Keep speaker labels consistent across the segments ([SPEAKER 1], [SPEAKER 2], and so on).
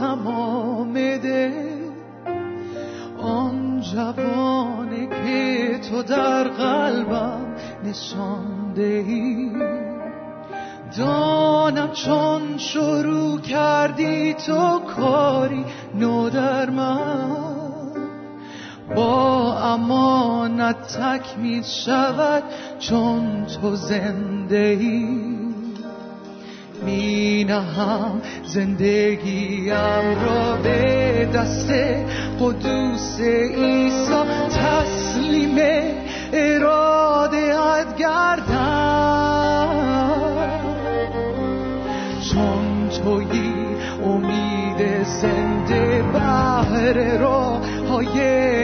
[SPEAKER 1] تمام ده آن جوانه که تو در قلبم نشان دهی دانم چون شروع کردی تو کاری نو در من با امانت تکمیل شود چون تو زنده ای نهم زندگیم را به دست قدوس عیسی تسلیم اراده گردم چون تویی امید زنده بهر راه های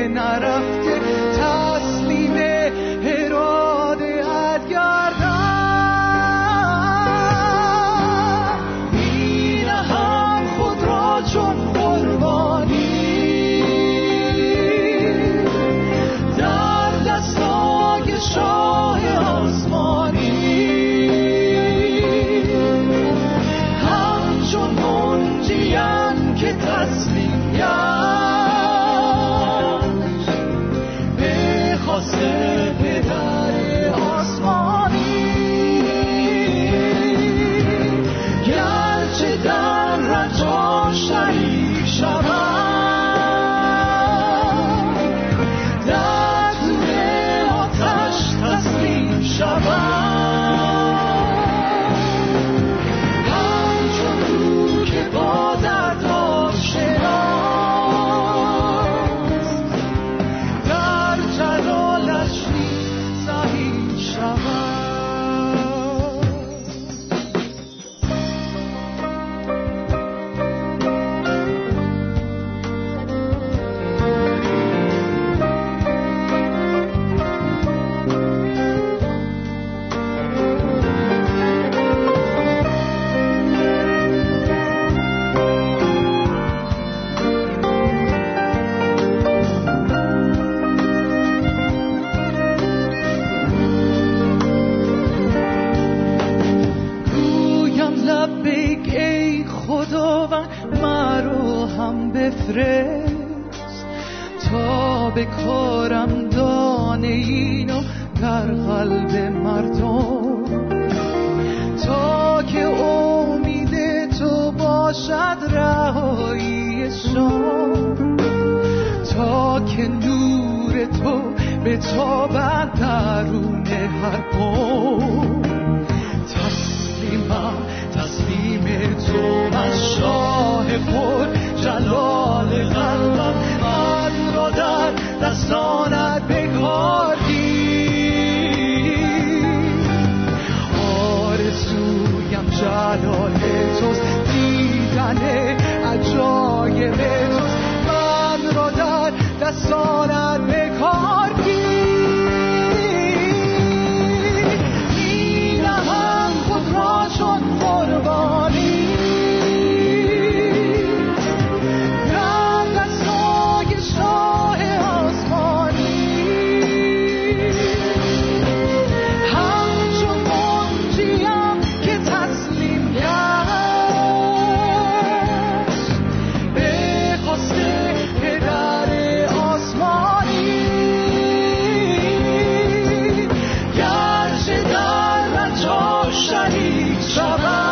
[SPEAKER 1] Shabbat.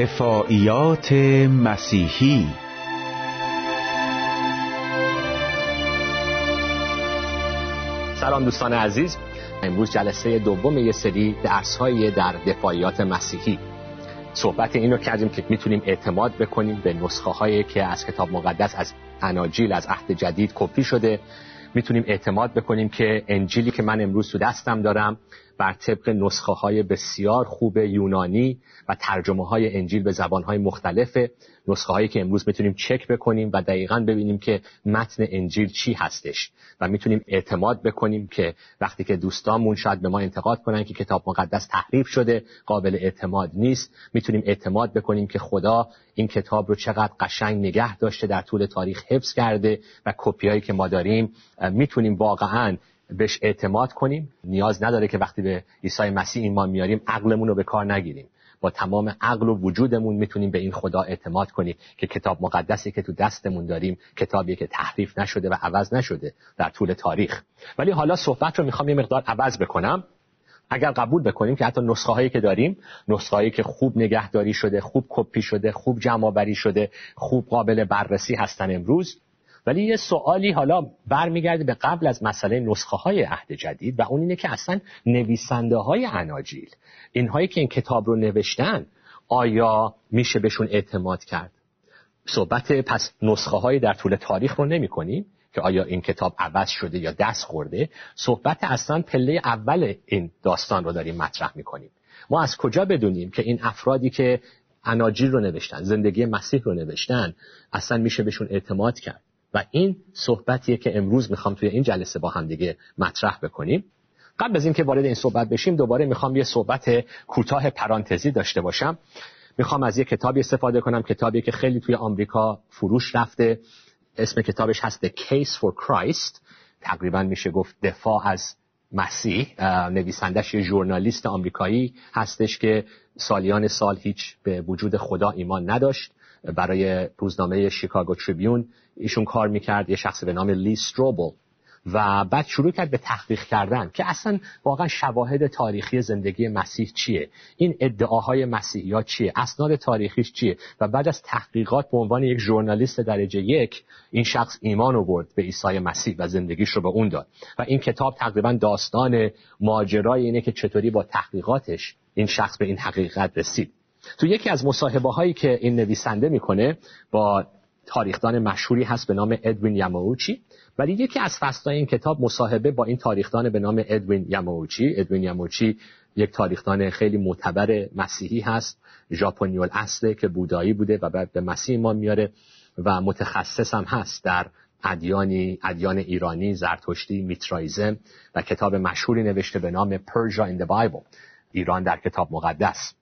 [SPEAKER 2] دفاعیات مسیحی.
[SPEAKER 3] سلام دوستان عزیز. امروز جلسه دوم یه سری درس‌های در دفاعیات مسیحی. صحبت اینو کردیم که می‌تونیم اعتماد بکنیم به نسخه هایی که از کتاب مقدس از اناجیل از عهد جدید کپی شده. می‌تونیم اعتماد بکنیم که انجیلی که من امروز تو دستم دارم بر طبق نسخه های بسیار خوب یونانی و ترجمه های انجیل به زبان های مختلف نسخه هایی که امروز می‌تونیم چک بکنیم و دقیقا ببینیم که متن انجیل چی هستش و می‌تونیم اعتماد بکنیم که وقتی که دوستانمون شاید به ما انتقاد کنن که کتاب مقدس تحریف شده قابل اعتماد نیست می‌تونیم اعتماد بکنیم که خدا این کتاب رو چقدر قشنگ نگه داشته در طول تاریخ حفظ کرده و کپیایی که ما داریم می‌تونیم واقعا بهش اعتماد کنیم. نیاز نداره که وقتی به عیسی مسیح ایمان میاریم عقلمون رو به کار نگیریم. با تمام عقل و وجودمون می‌تونیم به این خدا اعتماد کنیم که کتاب مقدسی که تو دستمون داریم کتابی که تحریف نشده و عوض نشده در طول تاریخ. ولی حالا صحبت رو می‌خوام یه مقدار عوض بکنم. اگر قبول بکنیم که حتی نسخه هایی که داریم نسخه هایی که خوب نگهداری شده خوب کپی شده خوب جمع شده خوب قابل بررسی هستن امروز ولی یه سوالی حالا برمیگرده به قبل از مسئله نسخه های عهد جدید و اون اینه که اصلا نویسنده های اناجیل اینهایی که این کتاب رو نوشتن آیا میشه بهشون اعتماد کرد؟ صحبت پس نسخه های در طول تاریخ رو نمی کنیم که آیا این کتاب عوض شده یا دست خورده. صحبت اصلا پله اول این داستان رو داریم مطرح می کنیم. ما از کجا بدونیم که این افرادی که اناجیل رو نوشتن زندگی مسیح رو نوشتن اصلا میشه بهشون اعتماد کرد؟ و این صحبتیه که امروز می‌خوام توی این جلسه با هم دیگه مطرح بکنیم. قبل از اینکه وارد این صحبت بشیم دوباره می‌خوام یه صحبت کوتاه پرانتزی داشته باشم. می‌خوام از یه کتابی استفاده کنم کتابی که خیلی توی آمریکا فروش رفته. اسم کتابش هست The Case for Christ. تقریبا میشه گفت دفاع از مسیح. نویسندش یه ژورنالیست آمریکایی هستش که سالیان سال هیچ به وجود خدا ایمان نداشت. برای روزنامه شیکاگو تریبیون. ایشون کار می‌کرد یه شخص به نام لی ستروبل و بعد شروع کرد به تحقیق کردن که اصلا واقعا شواهد تاریخی زندگی مسیح چیه؟ این ادعاهای مسیحیات چیه؟ اسناد تاریخیش چیه؟ و بعد از تحقیقات به عنوان یک ژورنالیست درجه یک این شخص ایمان آورد به عیسی مسیح و زندگیش رو به اون داد. و این کتاب تقریبا داستان ماجرای اینه که چطوری با تحقیقاتش این شخص به این حقیقت رسید. تو یکی از مصاحبه هایی که این نویسنده می‌کنه با تاریخدان مشهوری هست به نام ادوین یاماوچی. ولی یکی از فصلهای این کتاب مصاحبه با این تاریخدان به نام ادوین یاماوچی. ادوین یاماوچی یک تاریخدان خیلی معتبر مسیحی هست ژاپنیول اصله که بودایی بوده و بعد به مسیح ایمان میاره و متخصص هم هست در ادیانی ادیان ایرانی زرتشتی میترایزم و کتاب مشهوری نوشته به نام پرژا این Bible. ایران در کتاب مقدس.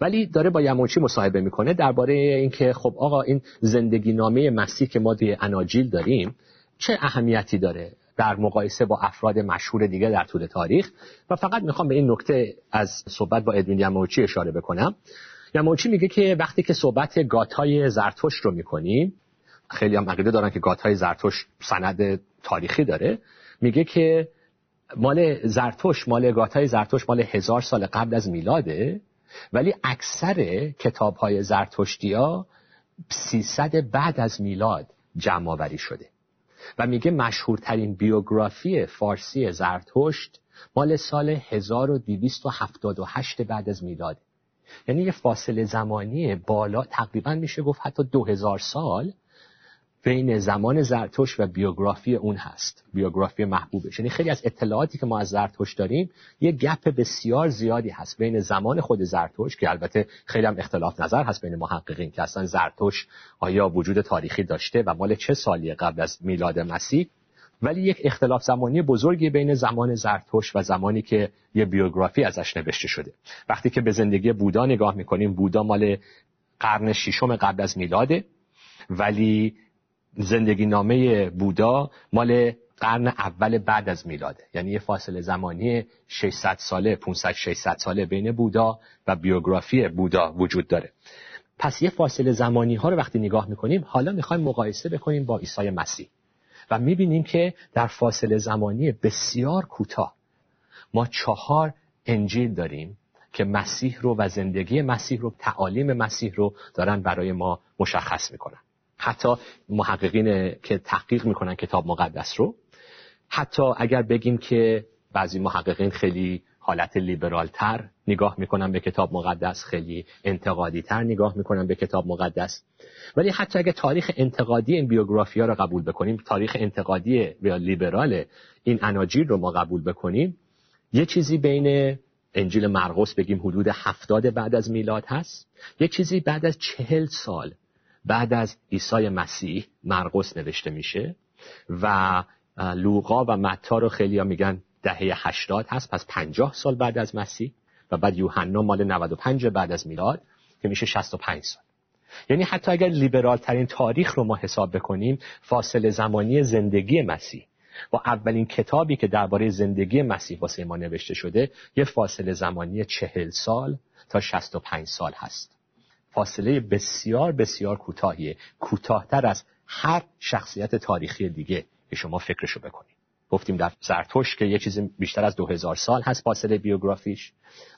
[SPEAKER 3] ولی داره با یموچی مصاحبه می‌کنه درباره اینکه خب آقا این زندگی نامه مسیح که ما توی اناجیل داریم چه اهمیتی داره در مقایسه با افراد مشهور دیگه در طول تاریخ؟ و فقط می‌خوام به این نکته از صحبت با ادوین یموچی اشاره بکنم. یموچی میگه که وقتی که صحبت گاتای زرتوش رو می‌کنیم خیلی هم عقیده دارن که گاتای زرتوش سند تاریخی داره میگه که مال زرتوش مال گاتای زرتوش مال هزار سال قبل از میلاده ولی اکثر کتاب های زرتشتی ها 300 بعد از میلاد جمع آوری شده. و میگه مشهورترین بیوگرافی فارسی زرتشت مال سال 1278 بعد از میلاد. یعنی یه فاصله زمانی بالا تقریبا میشه گفت حتی 2000 سال بین زمان زرتوش و بیوگرافی اون هست. بیوگرافی محبوبش. یعنی خیلی از اطلاعاتی که ما از زرتوش داریم یه گپ بسیار زیادی هست بین زمان خود زرتوش که البته خیلی هم اختلاف نظر هست بین محققین که اصلا زرتوش آیا وجود تاریخی داشته و مال چه سالی قبل از میلاد مسیح. ولی یک اختلاف زمانی بزرگی بین زمان زرتوش و زمانی که یه بیوگرافی ازش نوشته شده. وقتی که به زندگی بودا نگاه می‌کنیم بودا مال قرن ششم قبل از میلاده. ولی زندگی نامه بودا مال قرن اول بعد از میلاده. یعنی یه فاصله زمانی 600 ساله 500 600 ساله بین بودا و بیوگرافی بودا وجود داره. پس یه فاصله زمانی ها رو وقتی نگاه می‌کنیم حالا می‌خوایم مقایسه بکنیم با عیسی مسیح و می‌بینیم که در فاصله زمانی بسیار کوتاه ما چهار انجیل داریم که مسیح رو و زندگی مسیح رو تعالیم مسیح رو دارن برای ما مشخص می‌کنن. حتی محققین که تحقیق می‌کنن کتاب مقدس رو. حتی اگر بگیم که بعضی محققین خیلی حالت لیبرال تر نگاه می‌کنن به کتاب مقدس خیلی انتقادی تر نگاه می‌کنن به کتاب مقدس. ولی حتی اگه تاریخ انتقادی این بیوگرافی ها رو قبول بکنیم تاریخ انتقادی یا لیبرال این اناجیل رو ما قبول بکنیم یه چیزی بین انجیل مرقس بگیم حدود هفتاد بعد از میلاد هست. یه چیزی بعد از چهل سال بعد از عیسی مسیح مرقس نوشته میشه و لوقا و متا رو خیلی ها میگن دهه 80 هست پس 50 سال بعد از مسیح و بعد یوحنا مال 95 بعد از میلاد که میشه 65 سال. یعنی حتی اگر لیبرال ترین تاریخ رو ما حساب بکنیم فاصله زمانی زندگی مسیح و اولین کتابی که درباره زندگی مسیح واسه ما نوشته شده یه فاصله زمانی چهل سال تا 65 سال هست. فاصله بسیار بسیار کوتاهیه. کوتاهتر از هر شخصیت تاریخی دیگه که شما فکرشو بکنید گفتیم در زرتوش که یه چیز بیشتر از 2000 سال هست فاصله بیوگرافیش.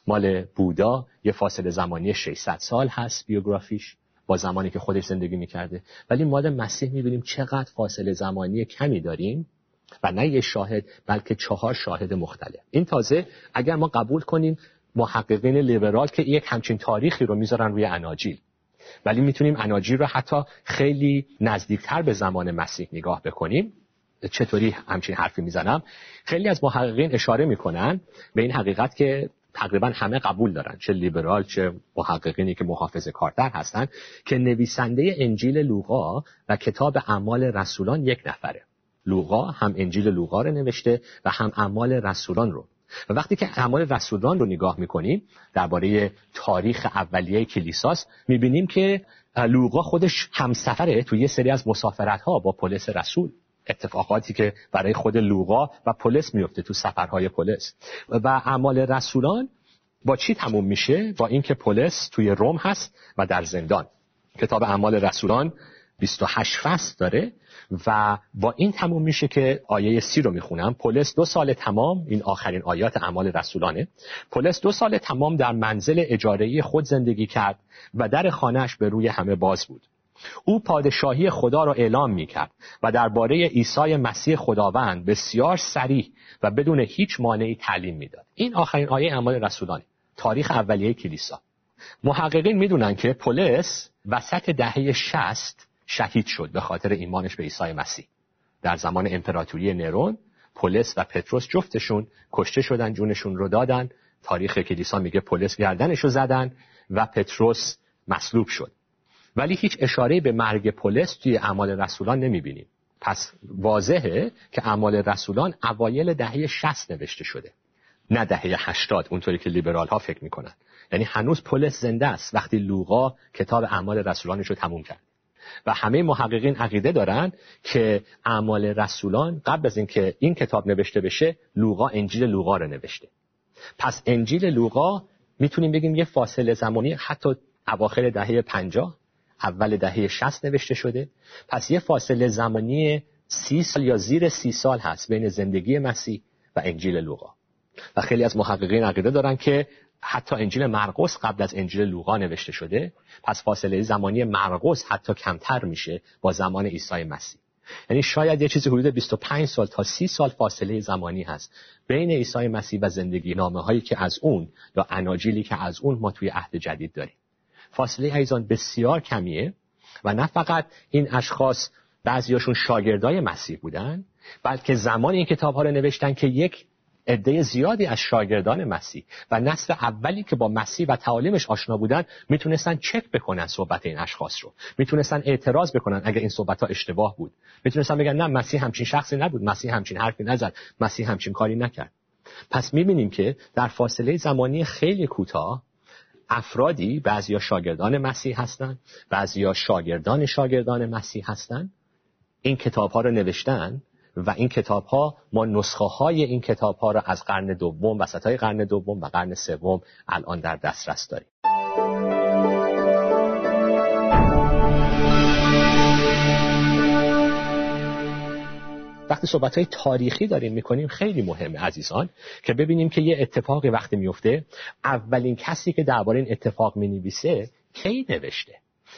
[SPEAKER 3] مال بودا یه فاصله زمانی 600 سال هست بیوگرافیش با زمانی که خودش زندگی می‌کرده. ولی مال مسیح می‌بینیم چقدر فاصله زمانی کمی داریم و نه یه شاهد بلکه چهار شاهد مختلف. این تازه اگر ما قبول کنیم محققین لیبرال که یک همچین تاریخی رو می‌ذارن روی اناجیل. ولی می‌تونیم اناجیل رو حتی خیلی نزدیکتر به زمان مسیح نگاه بکنیم. چطوری همچین حرفی می‌زنم؟ خیلی از محققین اشاره می‌کنن به این حقیقت که تقریبا همه قبول دارن چه لیبرال چه محققینی که محافظ کارتر هستن که نویسنده انجیل لوقا و کتاب اعمال رسولان یک نفره. لوقا هم انجیل لوقا رو نوشته و هم اعمال رسولان رو و وقتی که اعمال رسولان رو نگاه می‌کنیم درباره تاریخ اولیه کلیساست می‌بینیم که لوقا خودش همسفره توی یه سری از مسافرت ها با پولس رسول. اتفاقاتی که برای خود لوقا و پولس میفته تو سفرهای پولس و اعمال رسولان با چی تموم میشه؟ با اینکه پولس توی روم هست و در زندان. کتاب اعمال رسولان 28 فصل داره و با این تموم میشه که آیه سی رو می‌خونم. پولس دو سال تمام این آخرین آیات اعمال رسولانه. پولس دو سال تمام در منزل اجاره خود زندگی کرد و در خانهش به روی همه باز بود. او پادشاهی خدا را اعلام می کرد و درباره عیسی مسیح خداوند بسیار سریح و بدون هیچ مانعی تعلیم می‌داد. این آخرین آیه اعمال رسولانه. تاریخ اولیه کلیسا. محققین می‌دونن که پولس وسط دهه شست شهید شد به خاطر ایمانش به عیسی مسیح. در زمان امپراتوری نرون پولس و پتروس جفتشون کشته شدن جونشون رو دادن. تاریخ کلیسا میگه پولس گردنش رو زدن و پتروس مصلوب شد. ولی هیچ اشاره به مرگ پولس توی اعمال رسولان نمی‌بینیم. پس واضحه که اعمال رسولان اوایل دهه 60 نوشته شده. نه دهه 80 اونطوری که لیبرال ها فکر می‌کنن. یعنی هنوز پولس زنده است وقتی لوقا کتاب اعمال رسولانش رو تموم کرد. و همه محققین عقیده دارن که اعمال رسولان قبل از اینکه این کتاب نوشته بشه لوقا انجیل لوقا رو نوشته. پس انجیل لوقا می‌تونیم بگیم یه فاصله زمانی حتی اواخر دهه 50 اول دهه 60 نوشته شده. پس یه فاصله زمانی سی سال یا زیر سی سال هست بین زندگی مسیح و انجیل لوقا. و خیلی از محققین عقیده دارن که حتی انجیل مرقس قبل از انجیل لوقا نوشته شده. پس فاصله زمانی مرقس حتی کمتر میشه با زمان عیسی مسیح. یعنی شاید یه چیزی حدود 25 سال تا 30 سال فاصله زمانی هست. بین عیسی مسیح و زندگی نامه هایی که از اون یا اناجیلی که از اون ما توی عهد جدید داریم. فاصله ایزان بسیار کمیه و نه فقط این اشخاص بعضیاشون شاگردای مسیح بودن بلکه زمان این کتاب ها رو نوشتن که یک عده زیادی از شاگردان مسیح و نسل اولی که با مسیح و تعالیمش آشنا بودن می‌تونستن چک بکنن صحبت این اشخاص رو. می‌تونستن اعتراض بکنن اگر این صحبت ها اشتباه بود. می‌تونستن بگن نه مسیح همچین شخصی نبود. مسیح همچین حرفی نزد. مسیح همچین کاری نکرد. پس می‌بینیم که در فاصله زمانی خیلی کوتاه افرادی بعضیا شاگردان مسیح هستند بعضیا شاگردان شاگردان مسیح هستند این کتاب ها رو نوشتن و این کتاب ها ما نسخه های این کتاب ها را از قرن دوم وسط های قرن دوم و قرن سوم الان در دسترس داریم. وقتی صحبت های تاریخی داریم می‌کنیم خیلی مهمه عزیزان که ببینیم که یه اتفاقی وقتی میفته اولین کسی که درباره این اتفاق می‌نویسه کی نوشته؟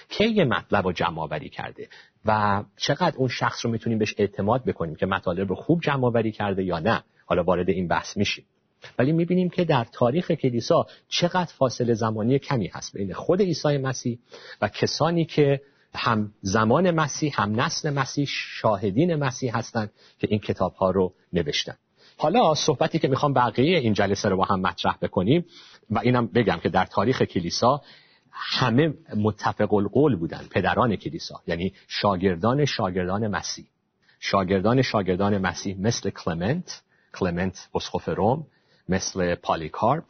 [SPEAKER 3] کی یه مطلب رو جمع آوری کرده و چقدر اون شخص رو می‌تونیم بهش اعتماد بکنیم که مطالب رو خوب جمع آوری کرده یا نه. حالا وارد این بحث میشیم. ولی می‌بینیم که در تاریخ کلیسا چقدر فاصله زمانی کمی هست بین خود عیسی مسیح و کسانی که هم زمان مسیح هم نسل مسیح شاهدین مسیح هستند که این کتاب ها رو نوشتن. حالا صحبتی که می‌خوام بقیه این جلسه رو با هم مطرح بکنیم و اینم بگم که در تاریخ کلیسا همه متفق القول بودن پدران کلیسا یعنی شاگردان شاگردان مسیح. شاگردان شاگردان مسیح مثل کلمنت کلمنت اسقف روم مثل پالیکارپ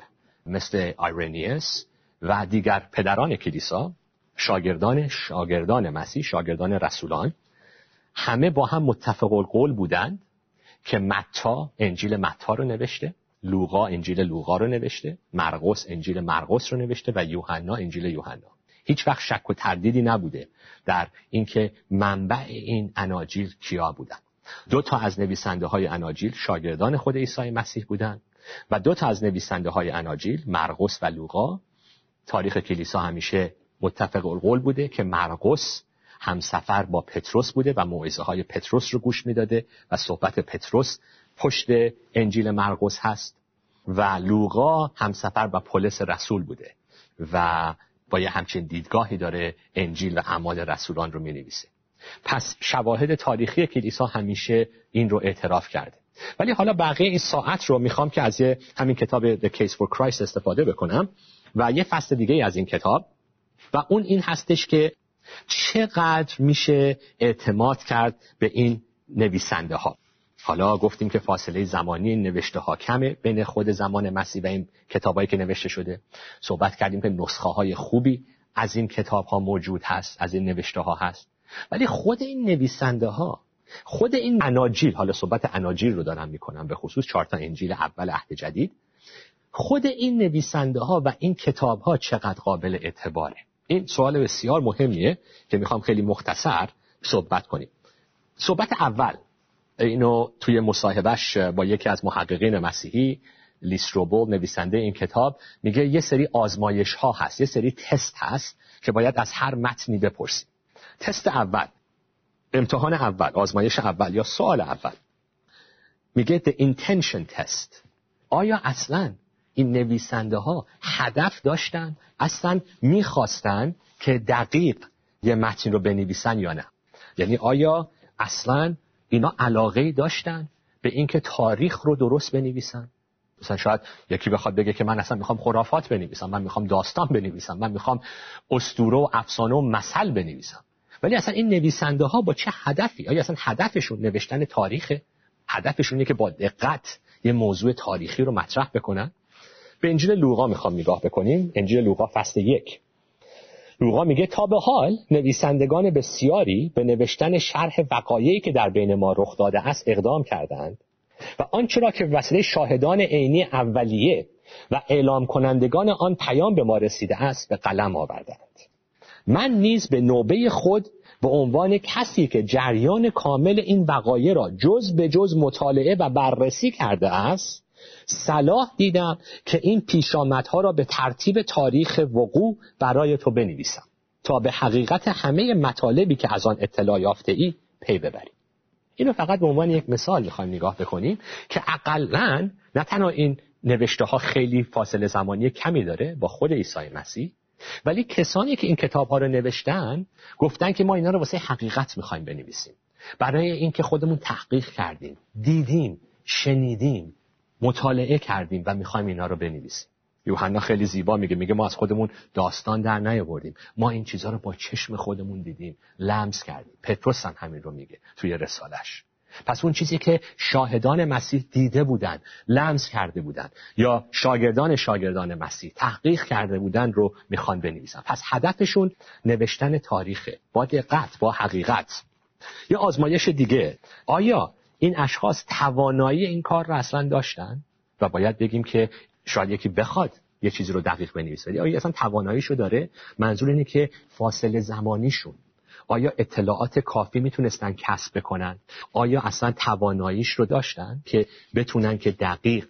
[SPEAKER 3] مثل آیرنیس و دیگر پدران کلیسا شاگردان شاگردان مسیح شاگردان رسولان همه با هم متفق القول بودند که متا انجیل متا رو نوشته. لوقا انجیل لوقا رو نوشته مرقس انجیل مرقس رو نوشته و یوحنا انجیل یوحنا. هیچ وقت شک و تردیدی نبوده در اینکه منبع این اناجیل کیا بودن. دو تا از نویسنده های اناجیل شاگردان خود عیسی مسیح بودند و دو تا از نویسنده های اناجیل مرقس و لوقا. تاریخ کلیسا همیشه متفق القول بوده که مرقس همسفر با پتروس بوده و موعظه های پتروس رو گوش می‌داده و صحبت پتروس پشت انجیل مرقس هست و لوقا همسفر با پولس رسول بوده و با یه همچین دیدگاهی داره انجیل و اعمال رسولان رو می نویسه. پس شواهد تاریخی کلیسا همیشه این رو اعتراف کرده. ولی حالا بقیه این ساعت رو می‌خوام که از یه همین کتاب The Case for Christ استفاده بکنم و یه فصل دیگه از این کتاب. و اون این هستش که چقدر میشه اعتماد کرد به این نویسنده ها حالا گفتیم که فاصله زمانی نوشته ها کمه بین خود زمان مسیح و این کتابایی که نوشته شده. صحبت کردیم که نسخه های خوبی از این کتاب ها موجود هست از این نوشته ها هست. ولی خود این نویسنده ها خود این اناجیل حالا صحبت اناجیل رو دارم می‌کنم به خصوص چهار تا انجیل اول عهد جدید. خود این نویسنده ها و این کتاب ها چقدر قابل اعتباره؟ این سوال بسیار مهمیه که می‌خوام خیلی مختصر صحبت کنیم. صحبت اول. اینو توی مصاحبهش با یکی از محققین مسیحی لیستروبول نویسنده این کتاب میگه یه سری آزمایش ها هست یه سری تست هست که باید از هر متنی بپرسیم. تست اول امتحان اول آزمایش اول یا سوال اول. میگه the intention test. آیا اصلا این نویسنده ها هدف داشتن اصلا می‌خواستن که دقیق یه متن رو بنویسن یا نه؟ یعنی آیا اصلا اینا علاقه داشتن به اینکه تاریخ رو درست بنویسن. مثلا شاید یکی بخواد بگه که من اصلا می‌خوام خرافات بنویسم من می‌خوام داستان بنویسم من می‌خوام استوره و افسانه و مثل بنویسم. ولی اصلا این نویسنده ها با چه هدفی؟ آیا اصلا هدفشون نوشتن تاریخه هدفشون اینه که با دقت یه موضوع تاریخی رو مطرح بکنن. به انجیل لوقا می‌خوام نگاه بکنیم. انجیل لوقا فصل یک. لوقا میگه تا به حال نویسندگان بسیاری به نوشتن شرح وقایعی که در بین ما رخ داده است اقدام کردند و آنچه را که وسیله شاهدان عینی اولیه و اعلام کنندگان آن پیام به ما رسیده است به قلم آوردند. من نیز به نوبه خود به عنوان کسی که جریان کامل این وقایع را جز به جز مطالعه و بررسی کرده است صلاح دیدم که این پیشامدها را به ترتیب تاریخ وقوع برای تو بنویسم تا به حقیقت همه مطالبی که از آن اطلاع یافته ای پی ببریم. اینو فقط به عنوان یک مثال می‌خوایم نگاه بکنیم که اقلا نه تنها این نوشته ها خیلی فاصله زمانی کمی داره با خود عیسی مسیح ولی کسانی که این کتاب ها رو نوشتن گفتن که ما اینا رو واسه حقیقت می‌خوایم بنویسیم. برای اینکه خودمون تحقیق کردیم دیدیم شنیدیم مطالعه کردیم و می‌خوایم اینا رو بنویسیم. یوحنا خیلی زیبا میگه میگه ما از خودمون داستان در نیاوردیم. ما این چیزها رو با چشم خودمون دیدیم لمس کردیم. پتروس هم همین رو میگه توی رسالش. پس اون چیزی که شاهدان مسیح دیده بودن لمس کرده بودن یا شاگردان شاگردان مسیح تحقیق کرده بودن رو می‌خوان بنویسن. پس هدفشون نوشتن تاریخه با دقت با حقیقت. یا آزمایش دیگه. آیا این اشخاص توانایی این کار رو اصلا داشتن؟ و باید بگیم که شاید یکی بخواد یه چیزی رو دقیق بنویسه. آیا اصلا تواناییشو داره. منظور اینه که فاصله زمانیشون. آیا اطلاعات کافی می‌تونستن کسب بکنن؟ آیا اصلا تواناییش رو داشتن که بتونن که دقیق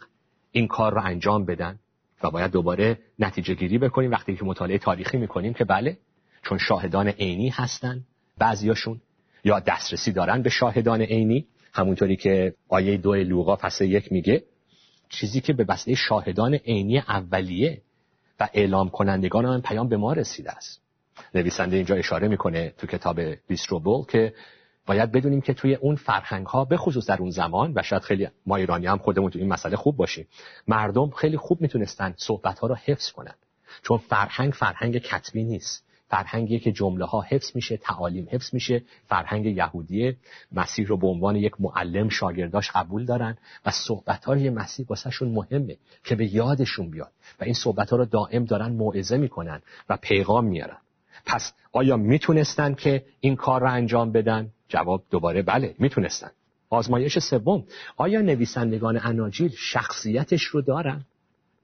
[SPEAKER 3] این کار رو انجام بدن؟ و باید دوباره نتیجه گیری بکنیم وقتی که مطالعه تاریخی می‌کنیم که بله چون شاهدان عینی هستن بعضیاشون یا دسترسی دارن به شاهدان عینی. همونطوری که آیه دو لوقا فصل یک میگه چیزی که به وسیله شاهدان عینی اولیه و اعلام کنندگان آن پیام به ما رسیده است. نویسنده اینجا اشاره می‌کنه تو کتاب بیستروبول که باید بدونیم که توی اون فرهنگ ها به خصوص در اون زمان و شاید خیلی ما ایرانی هم خودمون تو این مسئله خوب باشیم مردم خیلی خوب می‌تونستن صحبت ها رو حفظ کنن. چون فرهنگ فرهنگ کتبی نیست. فرهنگی که جمله ها حفظ میشه تعالیم حفظ میشه. فرهنگ یهودیه. مسیح رو به عنوان یک معلم شاگرداش قبول دارن و صحبت های مسیح واسهشون مهمه که به یادشون بیاد و این صحبت ها رو دائم دارن موعظه می‌کنن و پیغام میارن. پس آیا می‌تونستن که این کار رو انجام بدن؟ جواب دوباره بله می‌تونستن. آزمایش سوم آیا نویسندگان اناجیل شخصیتش رو دارن؟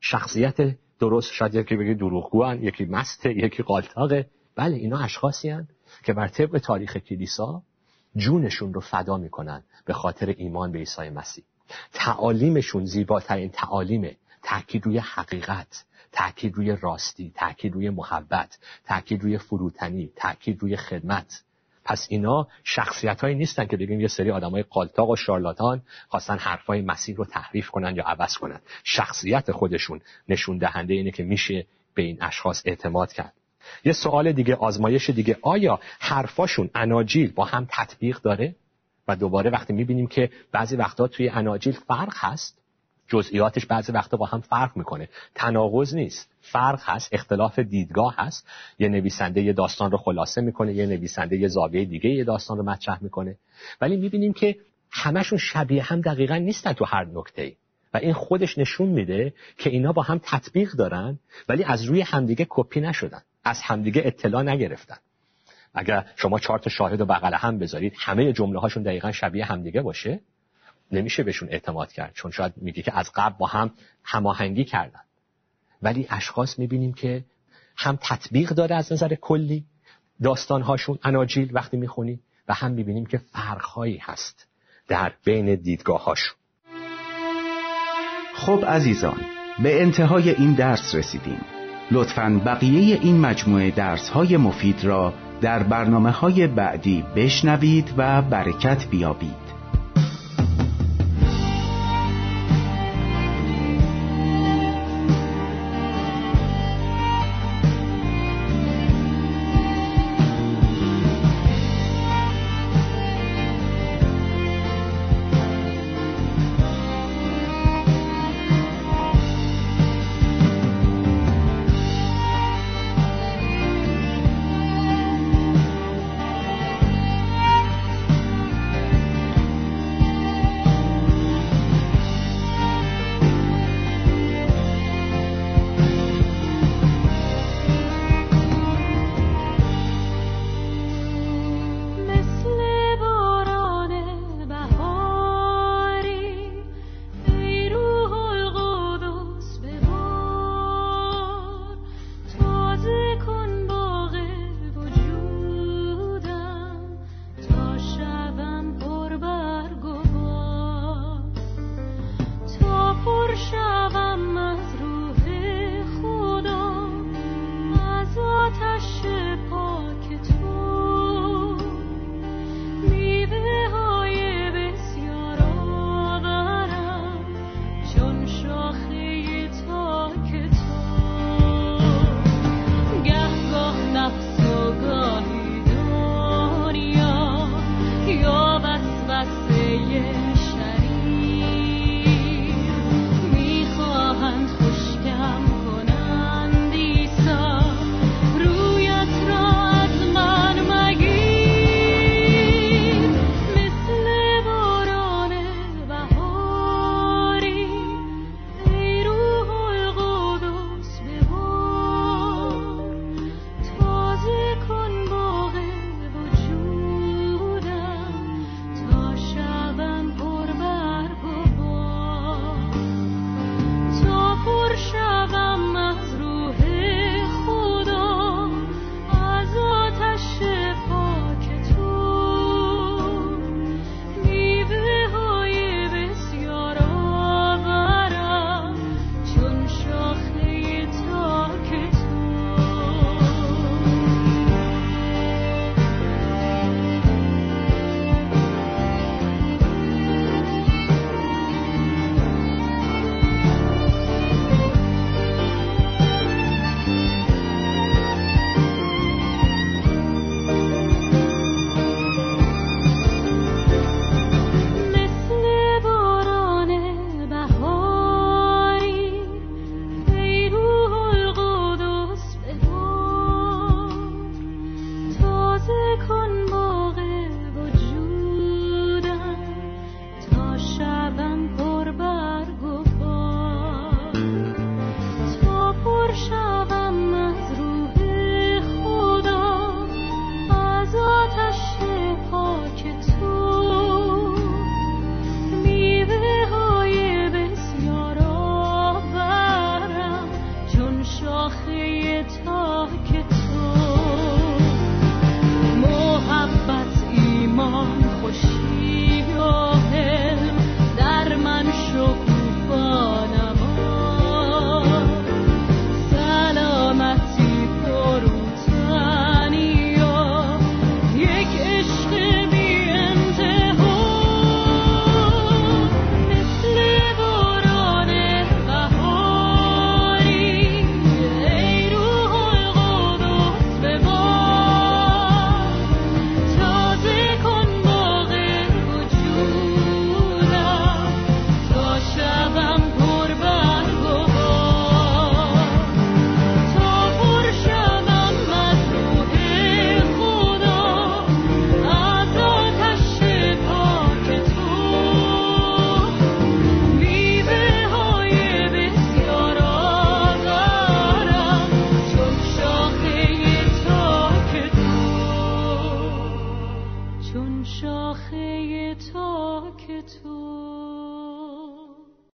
[SPEAKER 3] شخصیت درست شاید یکی بگی دروغگوان یکی مسته یکی قالتاقه بله اینا اشخاصی هن که بر طبق تاریخ کلیسا جونشون رو فدا می‌کنن به خاطر ایمان به عیسی مسیح. تعالیمشون زیباترین تعالیمه تاکید روی حقیقت تاکید روی راستی تاکید روی محبت تاکید روی فروتنی تاکید روی خدمت. پس اینا شخصیت هایی نیستن که بگیم یه سری آدم های قالتاق و شارلاتان خواستن حرفای مسیح رو تحریف کنن یا عوض کنن. شخصیت خودشون نشون دهنده اینه که میشه به این اشخاص اعتماد کرد. یه سوال دیگه آزمایش دیگه. آیا حرفاشون اناجیل با هم تطبیق داره؟ و دوباره وقتی می‌بینیم که بعضی وقتا توی اناجیل فرق هست جزئیاتش بعضی وقتا با هم فرق می‌کنه. تناقض نیست. فرق هست اختلاف دیدگاه هست. یه نویسنده یه داستان رو خلاصه می‌کنه یه نویسنده یه زاویه دیگه یه داستان رو مطرح می‌کنه. ولی می‌بینیم که همشون شبیه هم دقیقا نیستن تو هر نکته ای و این خودش نشون میده که اینا با هم تطبیق دارن ولی از روی همدیگه کپی نشدن. از همدیگه اطلاع نگرفتن. اگر شما چهار تا شاهد و بغل هم بذارید همه جمله هاشون دقیقا شبیه همدیگه باشه نمیشه بهشون اعتماد کرد. چون شاید میگه که از قبل با هم هماهنگی کردن. ولی اشخاص می‌بینیم که هم تطبیق داره از نظر کلی داستانهاشون اناجیل وقتی می‌خونی و هم می‌بینیم که فرقهایی هست در بین دیدگاهاشون
[SPEAKER 2] خب عزیزان به انتهای این درس رسیدیم. لطفا بقیه این مجموعه درس های مفید را در برنامه های بعدی بشنوید و برکت بیابید.